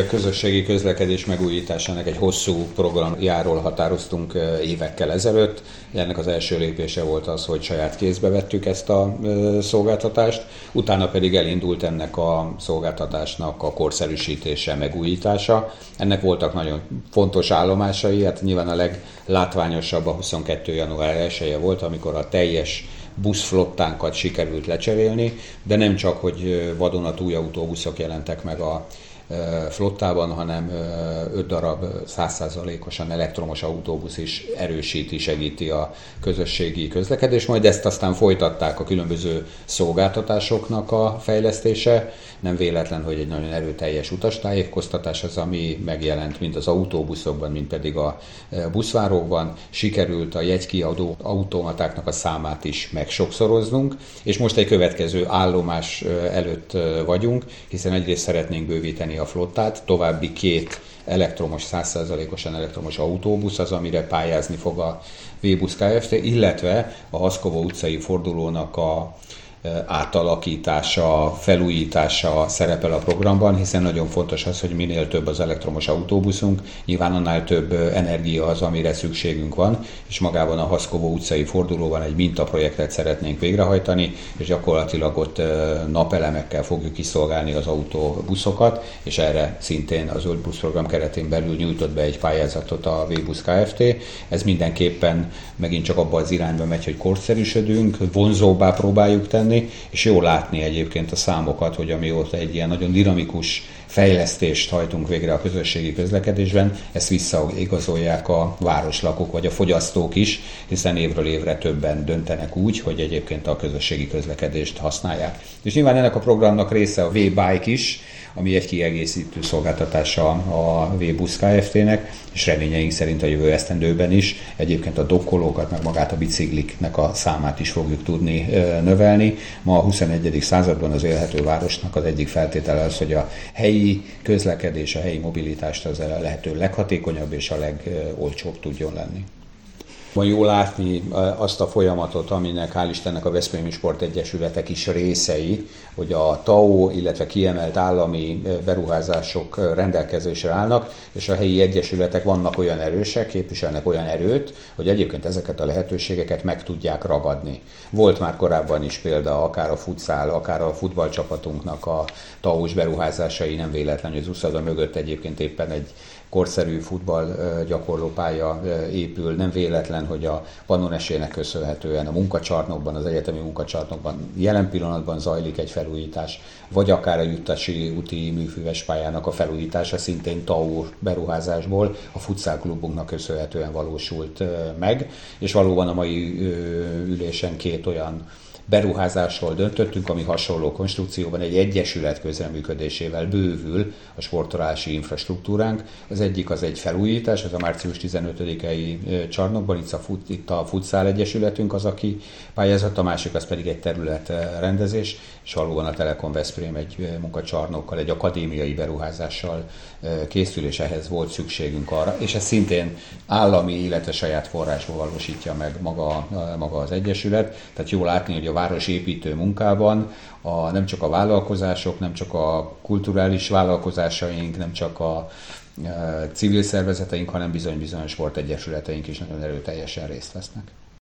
A közösségi közlekedés megújításának egy hosszú programjáról határoztunk évekkel ezelőtt. Ennek az első lépése volt az, hogy saját kézbe vettük ezt a szolgáltatást, utána pedig elindult ennek a szolgáltatásnak a korszerűsítése, megújítása. Ennek voltak nagyon fontos állomásai, hát nyilván a leglátványosabb a 22. január 1 -e volt, amikor a teljes buszflottánkat sikerült lecserélni, de nem csak, hogy vadonatúj autóbuszok jelentek meg a flottában, hanem öt darab százszázalékosan elektromos autóbusz is erősíti, segíti a közösségi közlekedés, majd ezt aztán folytatták a különböző szolgáltatásoknak a fejlesztése. Nem véletlen, hogy egy nagyon erőteljes utastájékoztatás az, ami megjelent mind az autóbuszokban, mind pedig a buszvárókban. Sikerült a jegykiadó automatáknak a számát is megsokszoroznunk, és most egy következő állomás előtt vagyunk, hiszen egyrészt szeretnénk bővíteni a flottát, további két elektromos, 100%-osan elektromos autóbusz az, amire pályázni fog a V-Busz Kft., illetve a Haszkova utcai fordulónak a átalakítása, felújítása szerepel a programban, hiszen nagyon fontos az, hogy minél több az elektromos autóbuszunk, nyilván annál több energia az, amire szükségünk van, és magában a Haszkovó utcai fordulóban egy mintaprojektet szeretnénk végrehajtani, és gyakorlatilag ott napelemekkel fogjuk kiszolgálni az autóbuszokat, és erre szintén az Zöld Busz program keretén belül nyújtott be egy pályázatot a V-Busz Kft. Ez mindenképpen megint csak abba az irányba megy, hogy korszerűsödünk, vonzóbbá próbáljuk tenni, tenni, és jó látni egyébként a számokat, hogy amióta egy ilyen nagyon dinamikus fejlesztést hajtunk végre a közösségi közlekedésben, ezt visszaigazolják a városlakók vagy a fogyasztók is, hiszen évről évre többen döntenek úgy, hogy egyébként a közösségi közlekedést használják. És nyilván ennek a programnak része a V-Bike is, ami egy kiegészítő szolgáltatása a V-Busz Kft-nek, és reményeink szerint a jövő esztendőben is egyébként a dokkolókat, meg magát a bicikliknek a számát is fogjuk tudni növelni. Ma a 21. században az élhető városnak az egyik feltétele az, hogy a helyi közlekedés, a helyi mobilitást az a lehető leghatékonyabb és a legolcsóbb tudjon lenni. Van jó látni azt a folyamatot, aminek hál' Istennek a Veszprémi Sport Egyesületek is részei, hogy a TAO, illetve kiemelt állami beruházások rendelkezésre állnak, és a helyi egyesületek vannak olyan erősek, képviselnek olyan erőt, hogy egyébként ezeket a lehetőségeket meg tudják ragadni. Volt már korábban is példa, akár a futszál, akár a futballcsapatunknak a TAO-s beruházásai, nem véletlen, hogy az USZADA mögött egyébként éppen egy korszerű futball gyakorlópálya épül. Nem véletlen, hogy a Pannon esélynek köszönhetően a munkacsarnokban, az egyetemi munkacsarnokban jelen pillanatban zajlik egy felújítás, vagy akár a jutási úti műfüves pályának a felújítása szintén TAU beruházásból a futszálklubunknak köszönhetően valósult meg, és valóban a mai ülésen két olyan beruházásról döntöttünk, ami hasonló konstrukcióban egy egyesület közreműködésével bővül a sportolási infrastruktúránk. Az egyik az egy felújítás, ez a március 15-i csarnokban, itt a, fut, itt a Futszál Egyesületünk az, aki pályázott, a másik az pedig egy területrendezés, és valóban a Telekom Veszprém egy munkacsarnokkal, egy akadémiai beruházással készül, és ehhez volt szükségünk arra, és ez szintén állami, illetve saját forrásból valósítja meg maga, maga az Egyesület. Tehát jó látni, hogy a városépítő munkában a, nem csak a vállalkozások, nem csak a kulturális vállalkozásaink, nem csak a civil szervezeteink, hanem bizony-bizony sportegyesületeink is nagyon erőteljesen részt vesznek.